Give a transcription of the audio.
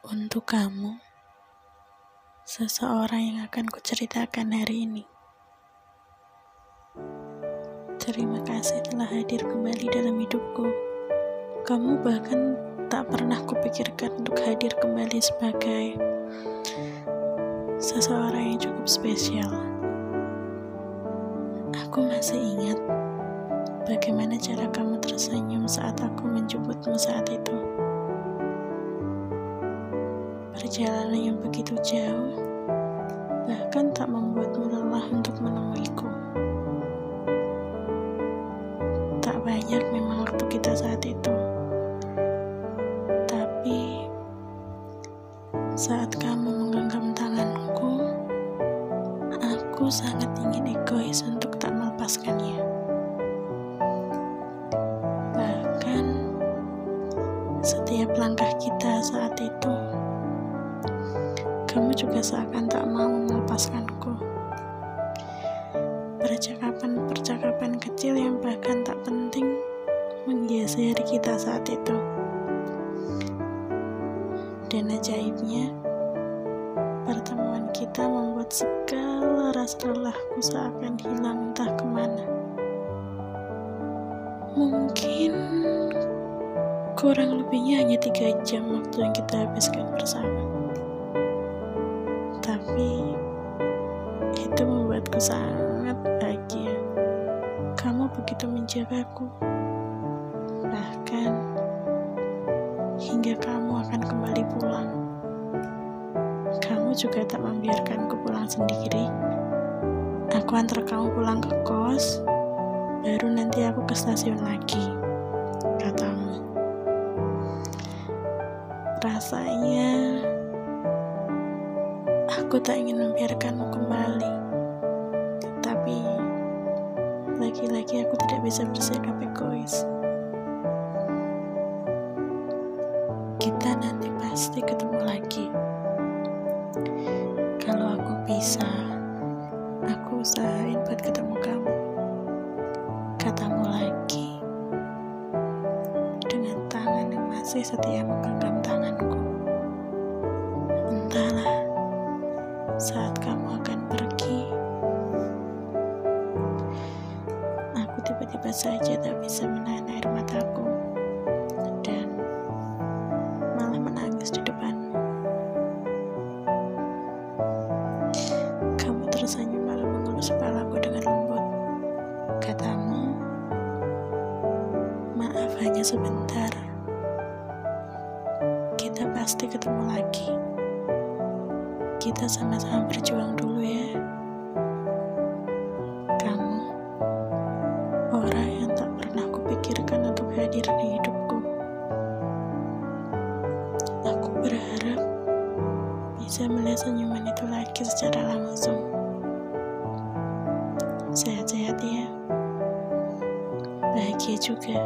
Untuk kamu, seseorang yang akan kuceritakan hari ini. Terima kasih telah hadir kembali dalam hidupku. Kamu bahkan tak pernah kupikirkan untuk hadir kembali sebagai seseorang yang cukup spesial. Aku masih ingat bagaimana cara kamu tersenyum saat aku menjemputmu saat itu. Perjalanan yang begitu jauh, bahkan tak membuatmu lelah untuk menemuiku. Tak banyak memang waktu kita saat itu. Tapi, saat kamu menggenggam tanganku, aku sangat ingin egois untuk tak melepaskannya. Bahkan, setiap langkah kita saat itu, kamu juga seakan tak mau melepaskanku. Percakapan-percakapan kecil yang bahkan tak penting menghiasi hari kita saat itu. Dan ajaibnya, pertemuan kita membuat segala rasa lelahku seakan hilang entah ke mana. Mungkin kurang lebihnya hanya tiga jam waktu yang kita habiskan bersama tapi itu membuatku sangat bahagia. Kamu begitu menjagaku, bahkan hingga kamu akan kembali pulang. Kamu juga tak membiarkanku pulang sendiri. Aku antar kamu pulang ke kos, baru nanti aku ke stasiun lagi, katamu. Rasanya Aku tak ingin membiarkanmu kembali, tapi lagi-lagi aku tidak bisa bersikap egois. Kita nanti pasti ketemu lagi. Kalau aku bisa, aku usahain buat ketemu kamu. Katamu lagi dengan tangan yang masih setia menggenggam tanganku. Entahlah saat kamu akan pergi, aku tiba-tiba saja tak bisa menahan air mataku dan malah menangis di depanmu. Kamu tersenyum lalu mengelus kepalaku dengan lembut. Katamu, maaf hanya sebentar. Kita pasti ketemu lagi kita sama-sama berjuang dulu ya. Kamu orang yang tak pernah kupikirkan untuk hadir di hidupku. Aku berharap bisa melihat senyuman itu lagi secara langsung. Sehat-sehat ya. Bahagia juga.